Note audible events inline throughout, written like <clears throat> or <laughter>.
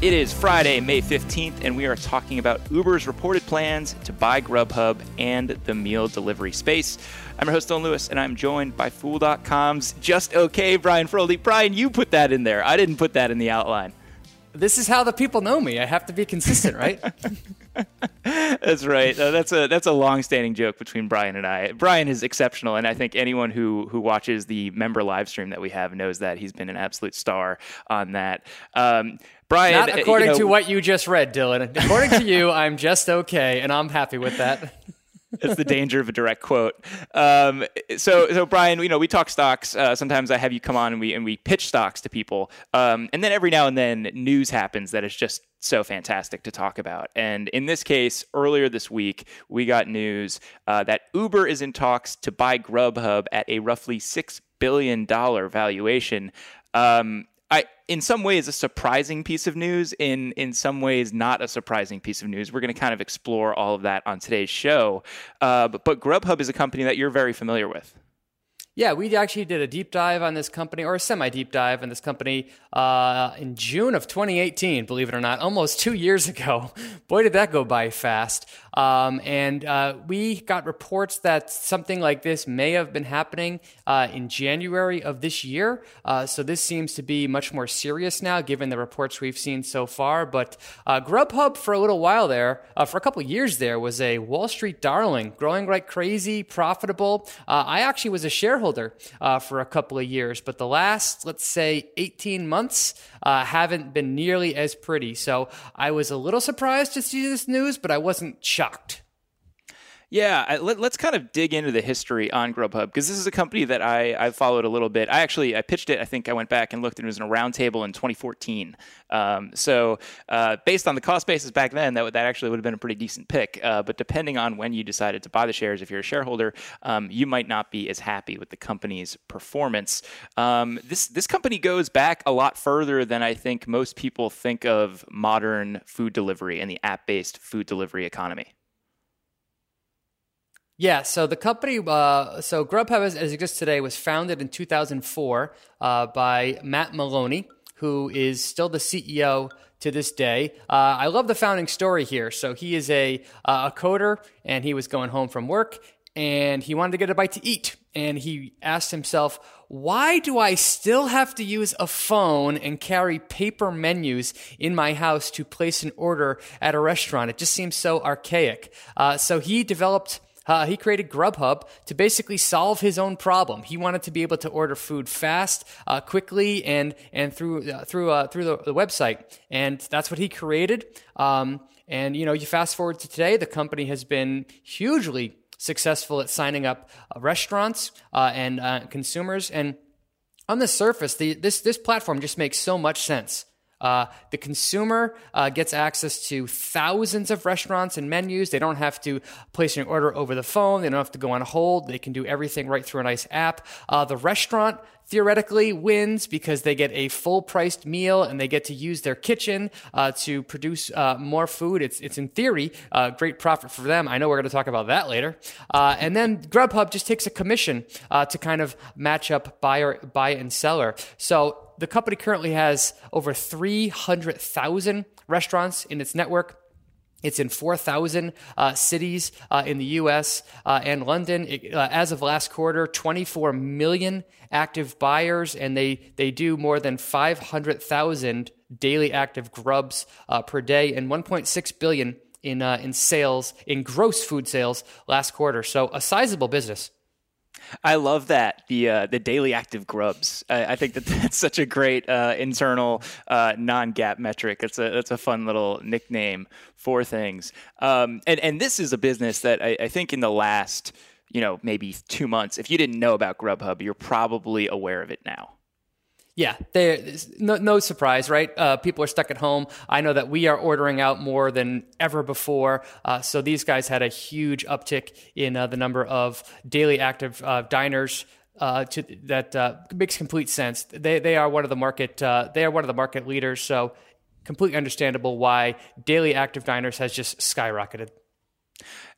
It is Friday, May 15th, and we are talking about Uber's reported plans to buy Grubhub and the meal delivery space. I'm your host, Don Lewis, and I'm joined by Fool.com's Just Okay, Brian Feroldi. Brian, you put that in there. I didn't put that in the outline. This is how the people know me. I have to be consistent, right? <laughs> <laughs> that's right. Uh, that's a that's a long-standing joke between Brian and I. Brian is exceptional, and I think anyone who who watches the member live stream that we have knows that he's been an absolute star on that. Um, Brian, not uh, according you know, to what you just read, Dylan. According to you, I'm just okay, and I'm happy with that. <laughs> <laughs> That's the danger of a direct quote. Um, so, so Brian, you know, we talk stocks. Uh, sometimes I have you come on and we and we pitch stocks to people, um, and then every now and then news happens that is just so fantastic to talk about. And in this case, earlier this week, we got news uh, that Uber is in talks to buy Grubhub at a roughly six billion dollar valuation. Um, I, in some ways, a surprising piece of news. In in some ways, not a surprising piece of news. We're going to kind of explore all of that on today's show. Uh, but, but Grubhub is a company that you're very familiar with. Yeah, we actually did a deep dive on this company, or a semi deep dive on this company uh, in June of 2018, believe it or not, almost two years ago. <laughs> Boy, did that go by fast. Um, and uh, we got reports that something like this may have been happening uh, in January of this year. Uh, so this seems to be much more serious now, given the reports we've seen so far. But uh, Grubhub, for a little while there, uh, for a couple years there, was a Wall Street darling, growing like crazy, profitable. I actually was a shareholder shareholder uh, for a couple of years, but the last, let's say, 18 months uh, haven't been nearly as pretty. So I was a little surprised to see this news, but I wasn't shocked. Yeah, let, us kind of dig into the history on Grubhub because this is a company that I, I followed a little bit. I actually I pitched it. I think I went back and looked, and it was in a roundtable in 2014. Um, so uh, based on the cost basis back then, that that actually would have been a pretty decent pick. Uh, but depending on when you decided to buy the shares, if you're a shareholder, um, you might not be as happy with the company's performance. Um, this this company goes back a lot further than I think most people think of modern food delivery and the app-based food delivery economy. Yeah, so the company, uh, so Grubhub as, it exists today, was founded in 2004 uh, by Matt Maloney, who is still the CEO to this day. Uh, I love the founding story here. So he is a, uh, a coder, and he was going home from work, and he wanted to get a bite to eat. And he asked himself, why do I still have to use a phone and carry paper menus in my house to place an order at a restaurant? It just seems so archaic. Uh, so he developed uh, he created Grubhub to basically solve his own problem. He wanted to be able to order food fast, uh, quickly, and and through uh, through uh, through the, the, website, and that's what he created. Um, and you know, you fast forward to today, the company has been hugely successful at signing up uh, restaurants uh, and consumers and on the surface, the, this this platform just makes so much sense. Uh, the consumer uh, gets access to thousands of restaurants and menus. They don't have to place an order over the phone. They don't have to go on hold. They can do everything right through a nice app. Uh, the restaurant theoretically wins because they get a full priced meal and they get to use their kitchen uh, to produce uh, more food. It's, it's in theory uh, great profit for them. I know we're going to talk about that later. Uh, and then Grubhub just takes a commission uh, to kind of match up buyer, buy and seller. So the company currently has over 300,000 restaurants in its network. It's in 4,000 uh, cities uh, in the US uh, and London. It, uh, as of last quarter, 24 million active buyers, and they, they do more than 500,000 daily active grubs uh, per day and 1.6 billion in, uh, in sales, in gross food sales last quarter. So a sizable business. I love that the uh, the daily active grubs. I, I, think that <laughs> that's such a great uh, internal uh, non GAAP metric. It's a that's a fun little nickname for things. Um, and and this is a business that I, I think in the last you know maybe two months, if you didn't know about Grubhub, you're probably aware of it now. Yeah, no, no surprise, right? Uh, people are stuck at home. I know that we are ordering out more than ever before. Uh, so these guys had a huge uptick in uh, the number of daily active uh, diners uh, to, that uh, makes complete sense. They they are one of the market they are one of the market leaders, so completely understandable why daily active diners has just skyrocketed.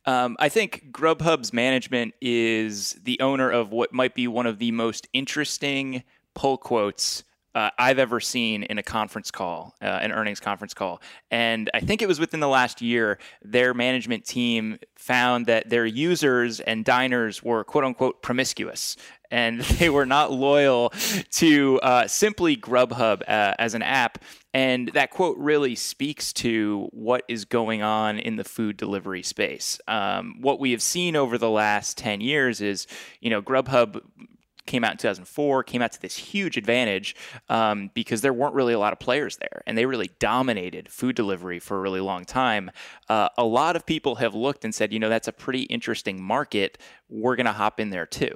Um, I think Grubhub's management is the owner of what might be one of the most interesting pull quotes uh, I've ever seen in a conference call, uh, an earnings conference call. And I think it was within the last year, their management team found that their users and diners were quote unquote promiscuous. And <laughs> they were not loyal to uh, simply Grubhub uh, as an app. And that quote really speaks to what is going on in the food delivery space. Um, what we have seen over the last 10 years is, you know, Grubhub came out in 2004, came out to this huge advantage um, because there weren't really a lot of players there, and they really dominated food delivery for a really long time. Uh, a lot of people have looked and said, you know, that's a pretty interesting market. We're going to hop in there too.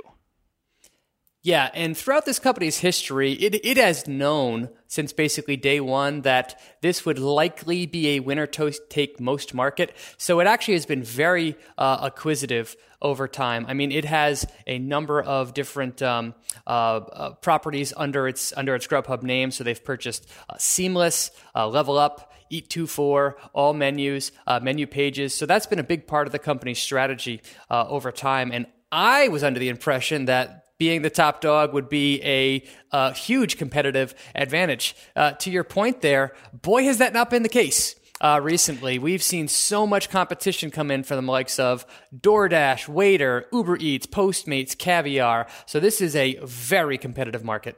Yeah, and throughout this company's history, it, it has known since basically day one that this would likely be a winner take most market. So it actually has been very uh, acquisitive over time. I mean, it has a number of different um, uh, uh, properties under its under its Grubhub name. So they've purchased uh, Seamless, uh, Level Up. Eat Two Four, all menus, uh, menu pages. So that's been a big part of the company's strategy over time. And I was under the impression that being the top dog would be a, a huge competitive advantage. Uh, to your point there, boy, has that not been the case. Uh, recently, we've seen so much competition come in from the likes of DoorDash, Waitr, Uber Eats, Postmates, Caviar. So this is a very competitive market.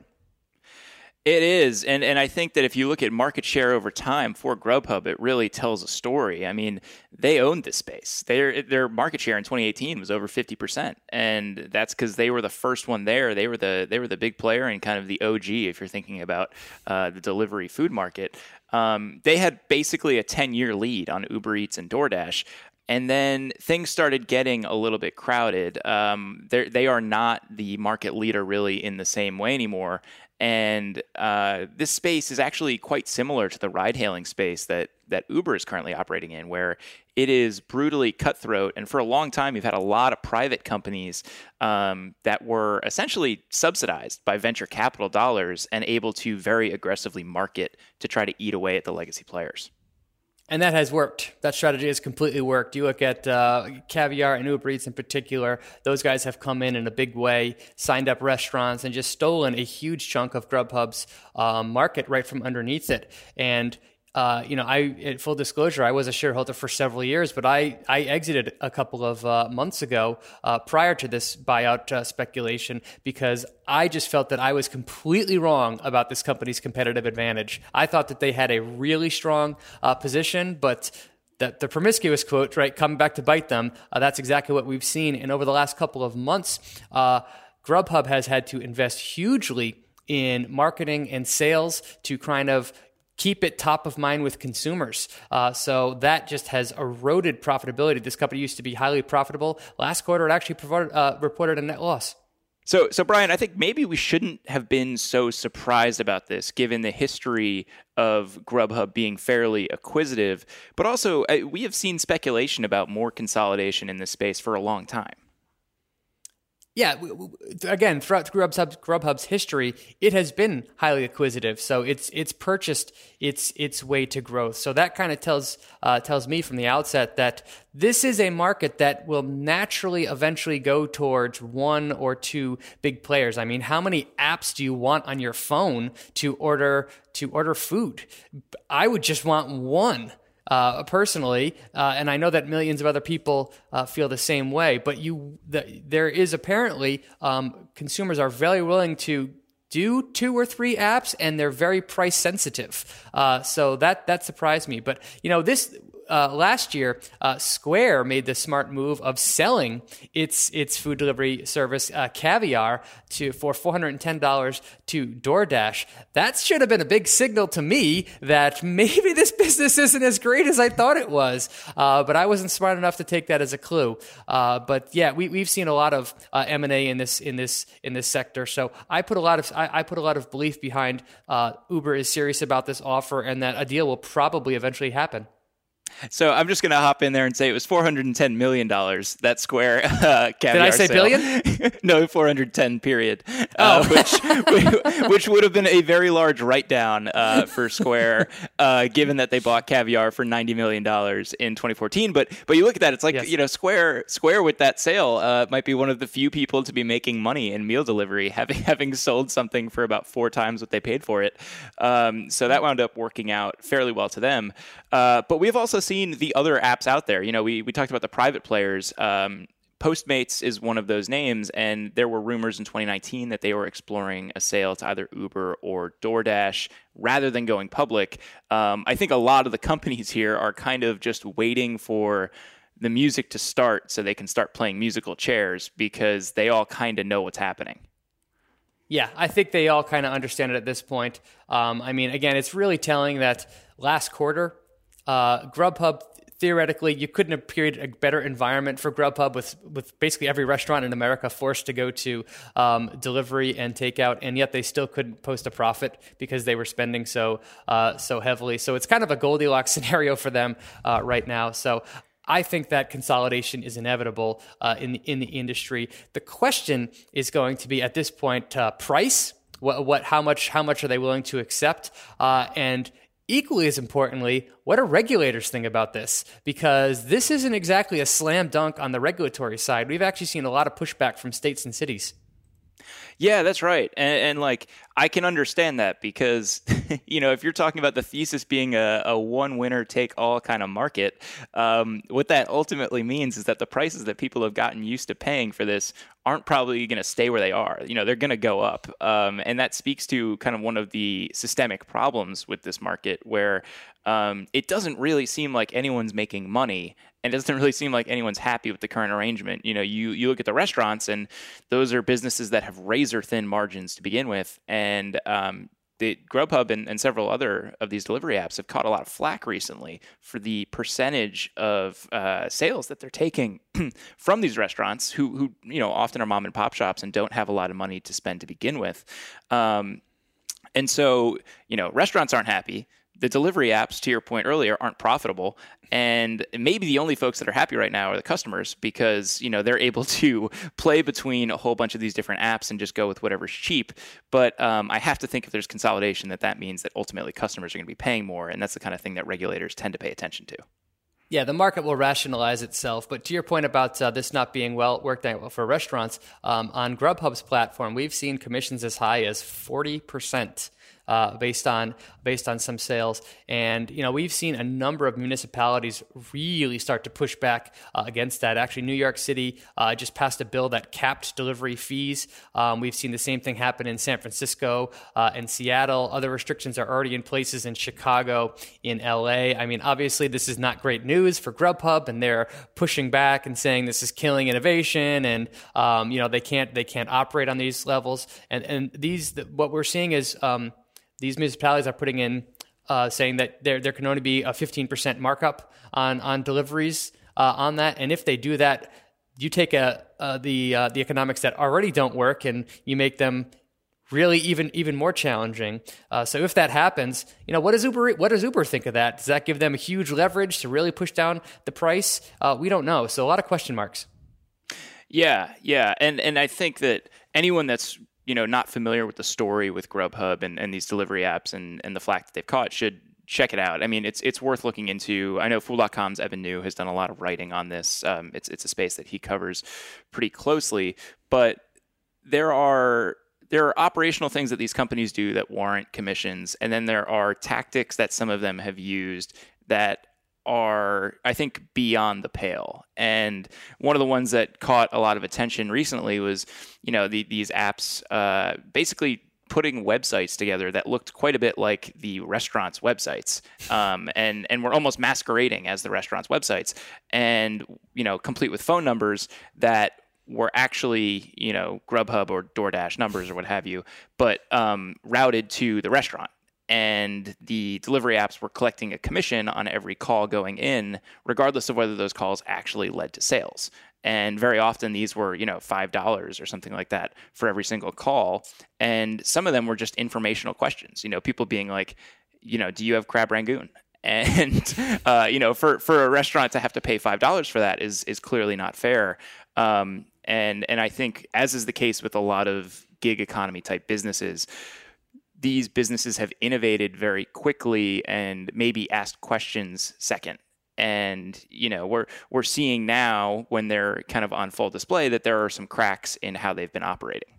It is, and and I think that if you look at market share over time for Grubhub, it really tells a story. I mean, they owned this space. Their their market share in 2018 was over 50 percent, and that's because they were the first one there. They were the they were the big player and kind of the OG if you're thinking about uh, the delivery food market. Um, they had basically a 10 year lead on Uber Eats and DoorDash. And then things started getting a little bit crowded. Um, they are not the market leader really in the same way anymore. And uh, this space is actually quite similar to the ride hailing space that, that Uber is currently operating in, where it is brutally cutthroat. And for a long time, you've had a lot of private companies um, that were essentially subsidized by venture capital dollars and able to very aggressively market to try to eat away at the legacy players. And that has worked. That strategy has completely worked. You look at uh, Caviar and Uber Eats in particular, those guys have come in in a big way, signed up restaurants, and just stolen a huge chunk of Grubhub's um, market right from underneath it. And uh, you know, I in full disclosure, I was a shareholder for several years, but I I exited a couple of uh, months ago uh, prior to this buyout uh, speculation because I just felt that I was completely wrong about this company's competitive advantage. I thought that they had a really strong uh, position, but that the promiscuous quote, right, coming back to bite them, that's exactly what we've seen. And over the last couple of months, Grubhub has had to invest hugely in marketing and sales to kind of keep it top of mind with consumers. Uh, so that just has eroded profitability. This company used to be highly profitable. Last quarter, it actually provided, uh, reported a net loss. So, so Brian, I think maybe we shouldn't have been so surprised about this, given the history of Grubhub being fairly acquisitive. But also, uh, we have seen speculation about more consolidation in this space for a long time. Yeah, again, throughout Grubhub's, Grubhub's history, it has been highly acquisitive. So it's it's purchased its its way to growth. So that kind of tells uh, tells me from the outset that this is a market that will naturally eventually go towards one or two big players. I mean, how many apps do you want on your phone to order to order food? I would just want one uh, personally, uh, and I know that millions of other people uh, feel the same way. But you, the, there is apparently um, consumers are very willing to do two or three apps, and they're very price sensitive. Uh, so that that surprised me. But you know, this uh, last year, uh, Square made the smart move of selling its its food delivery service uh, Caviar to for four hundred and ten dollars to DoorDash. That should have been a big signal to me that <laughs> maybe this business isn't as great as I thought it was. Uh, but I wasn't smart enough to take that as a clue. Uh, but yeah, we, we've seen a lot of uh, M and A in this in this in this sector. So I put a lot of I, I put a lot of belief behind Uber is serious about this offer and that a deal will probably eventually happen. So I'm just going to hop in there and say it was 410 million dollars that Square <laughs> uh, Did I say sale. billion? <laughs> no, 410 period. Oh. Uh, <laughs> which which would have been a very large write down uh, for Square, uh, given that they bought caviar for 90 million dollars in 2014. But but you look at that, it's like Yes. you know Square Square with that sale uh, might be one of the few people to be making money in meal delivery, having having sold something for about four times what they paid for it. Um, so that wound up working out fairly well to them. Uh, but we've also seen the other apps out there. You know, we we talked about the private players. Um, Postmates is one of those names, and there were rumors in 2019 that they were exploring a sale to either Uber or DoorDash rather than going public. Um, I think a lot of the companies here are kind of just waiting for the music to start so they can start playing musical chairs because they all kind of know what's happening. Yeah, I think they all kind of understand it at this point. Um, I mean, again, it's really telling that last quarter, uh, Grubhub theoretically you couldn't have created a better environment for Grubhub with with basically every restaurant in America forced to go to um, delivery and takeout, and yet they still couldn't post a profit because they were spending so uh, so heavily. So it's kind of a Goldilocks <laughs> scenario for them uh, right now. So. I think that consolidation is inevitable uh, in the in the industry. The question is going to be at this point uh, price. What, what how much how much are they willing to accept? Uh, and equally as importantly, what do regulators think about this? Because this isn't exactly a slam dunk on the regulatory side. We've actually seen a lot of pushback from states and cities. Yeah, that's right. And, and like, I can understand that because, <laughs> you know, if you're talking about the thesis being a, a one winner take all kind of market, um, what that ultimately means is that the prices that people have gotten used to paying for this aren't probably going to stay where they are. You know, they're going to go up. Um, and that speaks to kind of one of the systemic problems with this market where um, it doesn't really seem like anyone's making money and it doesn't really seem like anyone's happy with the current arrangement. You know, you you look at the restaurants, and those are businesses that have razor thin margins to begin with, and um, the Grubhub and, and several other of these delivery apps have caught a lot of flack recently for the percentage of uh, sales that they're taking <clears throat> from these restaurants, who who you know often are mom and pop shops and don't have a lot of money to spend to begin with. Um, and so, you know, restaurants aren't happy. The delivery apps, to your point earlier, aren't profitable. And maybe the only folks that are happy right now are the customers because, you know, they're <laughs> able to play between a whole bunch of these different apps and just go with whatever's cheap. But um, I have to think if there's consolidation, that that means that ultimately customers are going to be paying more. And that's the kind of thing that regulators tend to pay attention to. Yeah, the market will rationalize itself. But to your point about uh, this not being well worked out for restaurants, um, on Grubhub's platform, we've seen commissions as high as forty percent. Uh, based on based on some sales, and you know we've seen a number of municipalities really start to push back uh, against that. Actually, New York City uh, just passed a bill that capped delivery fees. Um, we've seen the same thing happen in San Francisco uh, and Seattle. Other restrictions are already in places in Chicago, in LA. I mean, obviously, this is not great news for Grubhub, and they're pushing back and saying this is killing innovation, and um, you know they can't they can't operate on these levels. And and these what we're seeing is um, these municipalities are putting in uh, saying that there there can only be a 15% markup on on deliveries uh, on that, and if they do that, you take a uh, the uh, the economics that already don't work and you make them really even even more challenging. Uh, so if that happens, you know what does Uber what does Uber think of that? Does that give them a huge leverage to really push down the price? We don't know. So a lot of question marks. Yeah, yeah, and and I think that anyone that's you know not familiar with the story with Grubhub and, and these delivery apps and and the flack that they've caught should check it out. I mean, it's it's worth looking into. I know Fool.com's Evan Niu has done a lot of writing on this. Um, it's it's a space that he covers pretty closely, but there are there are operational things that these companies do that warrant commissions, and then there are tactics that some of them have used that are, I think, beyond the pale. And one of the ones that caught a lot of attention recently was, you know, the, these apps uh, basically putting websites together that looked quite a bit like the restaurants' websites, um, and and were almost masquerading as the restaurants' websites, and you know, complete with phone numbers that were actually you know Grubhub or DoorDash numbers or what have you, but um, routed to the restaurant and the delivery apps were collecting a commission on every call going in, regardless of whether those calls actually led to sales. And very often these were, you know, five dollars or something like that for every single call. And some of them were just informational questions. You know, people being like, you know, do you have crab rangoon? <laughs> and uh, you know, for for a restaurant to have to pay five dollars for that is is clearly not fair. Um, and and I think, as is the case with a lot of gig economy type businesses, these businesses have innovated very quickly and maybe asked questions second. And you know, we're we're seeing now when they're kind of on full display that there are some cracks in how they've been operating.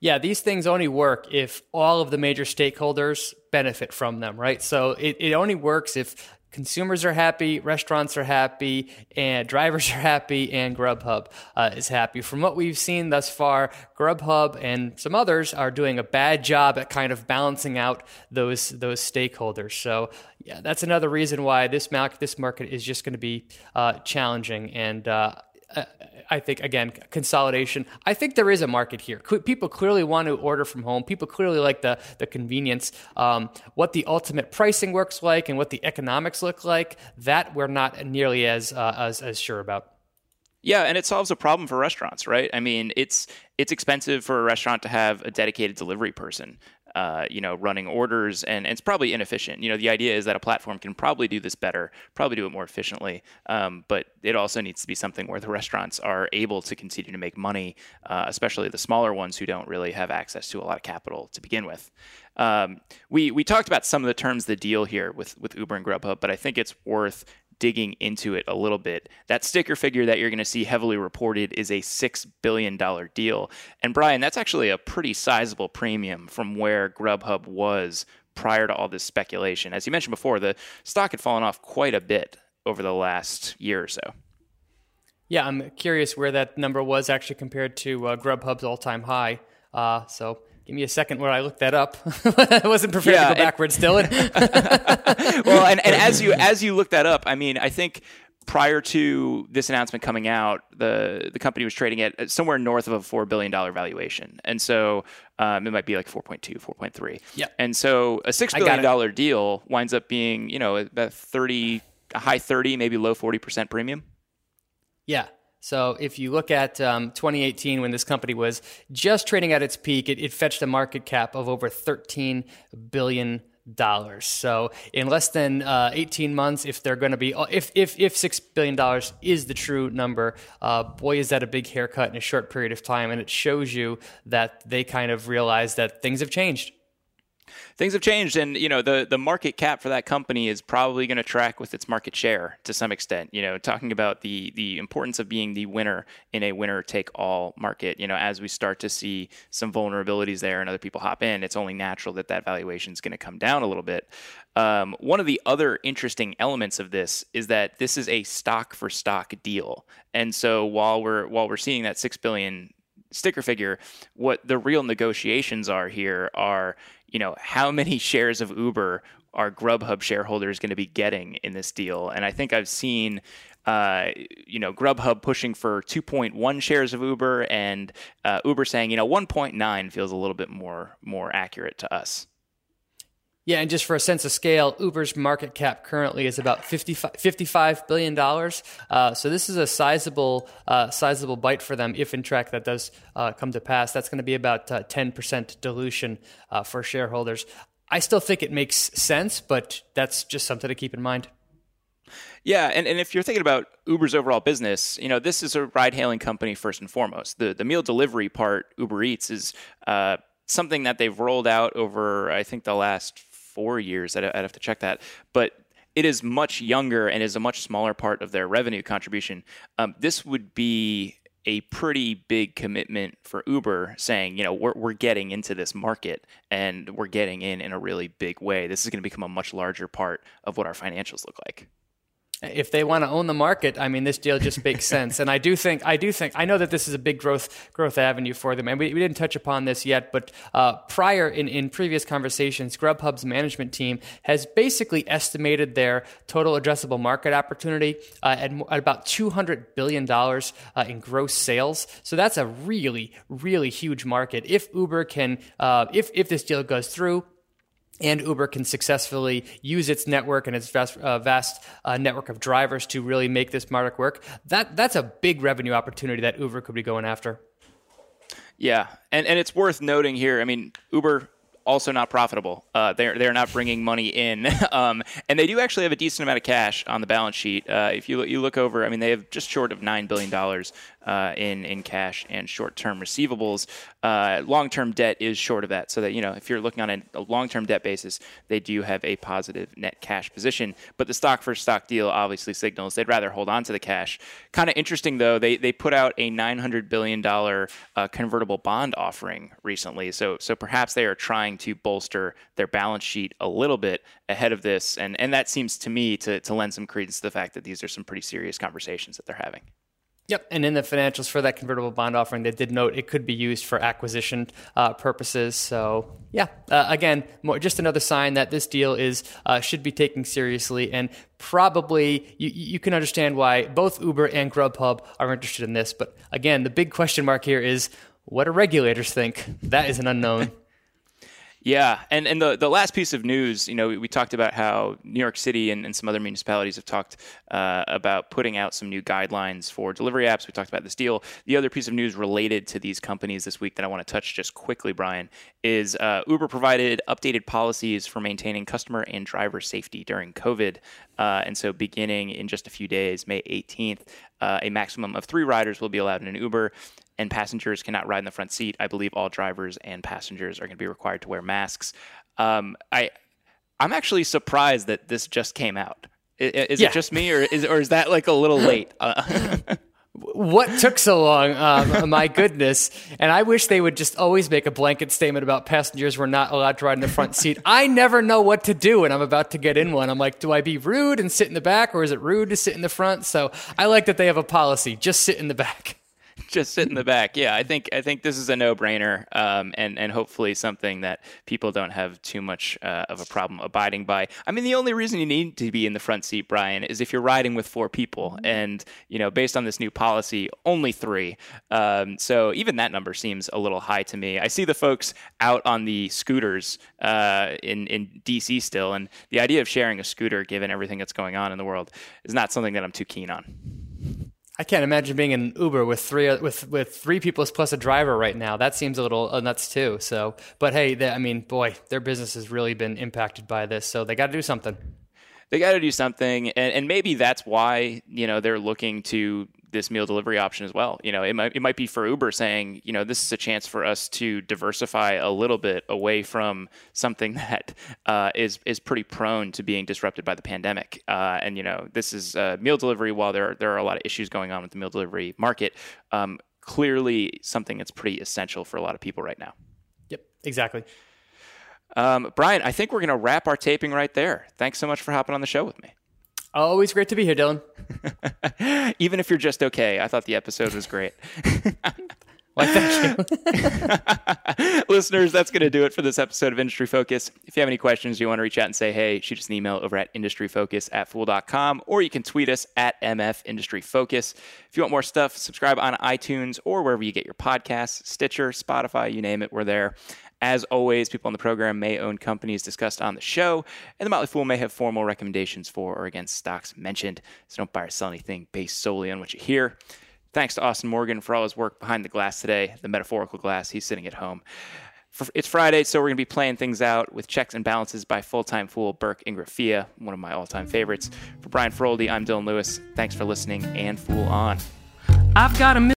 Yeah, these things only work if all of the major stakeholders benefit from them, right? So it, it only works if consumers are happy, restaurants are happy, and drivers <laughs> are happy, and Grubhub uh, is happy. From what we've seen thus far, Grubhub and some others are doing a bad job at kind of balancing out those those stakeholders. So yeah, that's another reason why this market this market is just going to be uh, challenging and. Uh, I think again consolidation. I think there is a market here. People clearly want to order from home. People clearly like the the convenience. Um, what the ultimate pricing works like and what the economics look like, that we're not nearly as uh, as, as sure about. Yeah, and it solves a problem for restaurants, right? I mean, it's it's expensive for a restaurant to have a dedicated delivery person uh, you know, running orders, and, and, it's probably inefficient. You know, the idea is that a platform can probably do this better, probably do it more efficiently, um, but it also needs to be something where the restaurants are able to continue to make money, uh, especially the smaller ones who don't really have access to a lot of capital to begin with. Um, we we talked about some of the terms of the deal here with with Uber and Grubhub, but I think it's worth digging into it a little bit, that sticker figure that you're going to see heavily reported is a $6 billion deal. And Brian, that's actually a pretty sizable premium from where Grubhub was prior to all this speculation. As you mentioned before, the stock had fallen off quite a bit over the last year or so. Yeah, I'm curious where that number was actually compared to uh, Grubhub's all time high. Uh, so Give me a second where I look that up. <laughs> I wasn't prepared yeah, to go backwards, Dylan. <laughs> <laughs> well, and, and as you as you look that up, I mean, I think prior to this announcement coming out, the the company was trading at somewhere north of a four billion dollar valuation, and so um, it might be like 4.2, 4.3. Yeah. And so a six billion dollar deal winds up being, you know, about thirty, a high thirty, maybe low forty percent premium. Yeah, so if you look at um, 2018, when this company was just trading at its peak, it, it fetched a market cap of over 13 billion dollars. So in less than uh, 18 months, if they're going to be, if if if six billion dollars is the true number, uh, boy, is that a big haircut in a short period of time, and it shows you that they kind of realize that things have changed things have changed, and you know the the market cap for that company is probably going to track with its market share to some extent. You know, talking about the the importance of being the winner in a winner take all market. You know, as we start to see some vulnerabilities there and other people hop in, it's only natural that that valuation is going to come down a little bit. Um, one of the other interesting elements of this is that this is a stock for stock deal, and so while we're while we're seeing that six billion sticker figure, what the real negotiations are here are, you know, how many <laughs> shares of Uber are Grubhub shareholders going to be getting in this deal? And I think I've seen, uh, you know, Grubhub pushing for 2.1 shares of Uber, and uh, Uber saying, you know, 1.9 feels a little bit more more accurate to us. Yeah, and just for a sense of scale, Uber's market cap currently is about 55, $55 billion. Uh, so this is a sizable, uh, sizable bite for them if, in fact, that does uh, come to pass. That's going to be about 10% uh, dilution uh, for shareholders. I still think it makes sense, but that's just something to keep in mind. Yeah, and, and if you're thinking about Uber's overall business, you know, this is a ride hailing company first and foremost. The the meal delivery part, Uber Eats, is uh, something that they've rolled out over, I think, the last four years. I'd, I'd have to check that, but it is much younger and is a much smaller part of their revenue contribution. Um, this would be a pretty big commitment for Uber saying, you know, we're, we're getting into this market and we're getting in in a really big way. This is going to become a much larger part of what our financials look like if they want to own the market, I mean, this deal just makes <laughs> sense. And I do think, I do think, I know that this is a big growth growth avenue for them. And we, we didn't touch upon this yet, but uh, prior in, in previous conversations, Grubhub's management team has basically estimated their total addressable market opportunity uh, at, at, about $200 billion uh, in gross sales. So that's a really, really huge market. If Uber can, uh, if, if this deal goes through, and Uber can successfully use its network and its vast, uh, vast uh, network of drivers to really make this market work, that that's a big revenue opportunity that Uber could be going after. Yeah, and and it's worth noting here. I mean, Uber also not profitable. Uh, they're they're not bringing money in, <laughs> um, and they do actually have a decent amount of cash on the balance sheet. Uh, if you you look over, I mean, they have just short of nine billion dollars uh, in in cash and short term receivables. Uh, long term debt is short of that, so that you know if you're looking on a, a long term debt basis, they do have a positive net cash position. But the stock for stock deal obviously signals they'd rather hold on to the cash. Kind of interesting though, they they put out a nine hundred billion dollar uh, convertible bond offering recently, so so perhaps they are trying to bolster their balance sheet a little bit ahead of this, and and that seems to me to to lend some credence to the fact that these are some pretty serious conversations that they're having. Yep, and in the financials for that convertible bond offering, they did note it could be used for acquisition uh, purposes. So, yeah, uh, again, more, just another sign that this deal is uh, should be taken seriously, and probably you, you can understand why both Uber and Grubhub are interested in this. But again, the big question mark here is what do regulators think? That is an unknown. Yeah, and and the the last piece of news, you know, we, we talked about how New York City and, and some other municipalities have talked uh, about putting out some new guidelines for delivery apps. We talked about this deal. The other piece of news related to these companies this week that I want to touch just quickly, Brian, is uh, Uber provided updated policies for maintaining customer and driver safety during COVID. Uh, and so, beginning in just a few days, May 18th, uh, a maximum of three riders will be allowed in an Uber and passengers cannot ride in the front seat. I believe all drivers and passengers are going to be required to wear masks. Um, I I'm actually surprised that this just came out. Is, is Yeah. it just me, or is or is that like a little late? <laughs> Uh, <laughs> what took so long? Um, my goodness. And I wish they would just always make a blanket statement about passengers were not allowed to ride in the front seat. <laughs> I never know what to do when I'm about to get in one. I'm like, do I be rude and sit in the back, or is it rude to sit in the front? So I like that they have a policy just sit in the back. Just sit in the back. Yeah, I think I think this is a no-brainer, um, and and hopefully something that people don't have too much uh, of a problem abiding by. I mean, the only reason you need to be in the front seat, Brian, is if you're riding with four people, and you know, based on this new policy, only three. Um, so even that number seems a little high to me. I see the folks out on the scooters uh, in in DC still, and the idea of sharing a scooter, given everything that's going on in the world, is not something that I'm too keen on. I can't imagine being in Uber with three with with three people plus a driver right now. That seems a little uh, nuts too. So, but hey, they, I mean, boy, their business has really been impacted by this, so they got to do something. they got to do something and, and maybe that's why you know they're looking to this meal delivery option as well. You know it might, it might be for uber saying you know this is a chance for us to diversify a little bit away from something <laughs> that uh, is is pretty prone to being disrupted by the pandemic. Uh, and you know this is uh, meal delivery. While there, there are a lot of issues going on with the meal delivery market um, clearly something that's pretty essential for a lot of people right now. Yep, exactly. um, brian i think we're going to wrap our taping right there. Thanks so much for hopping on the show with me Always great to be here, Dylan. <laughs> Even if you're just okay, I thought the episode was great. <laughs> Why, thank you. <laughs> Listeners, that's going to do it for this episode of Industry Focus. If you have any questions, you want to reach out and say, hey, shoot us an email over at industryfocus at fool.com, or you can tweet us at MF Industry Focus. If you want more stuff, subscribe on iTunes or wherever you get your podcasts, Stitcher, Spotify, you name it, we're there. As always, people on the program may own companies discussed on the show, and the Motley Fool may have formal recommendations for or against stocks mentioned. So don't buy or sell anything based solely on what you hear. Thanks to Austin Morgan for all his work behind the glass today, the metaphorical glass. He's sitting at home. It's Friday, so we're going to be playing things out with checks and balances by full time fool Burke Ingraffia, one of my all time favorites. For Brian Feroldi, I'm Dylan Lewis. Thanks for listening and Fool On. I've got a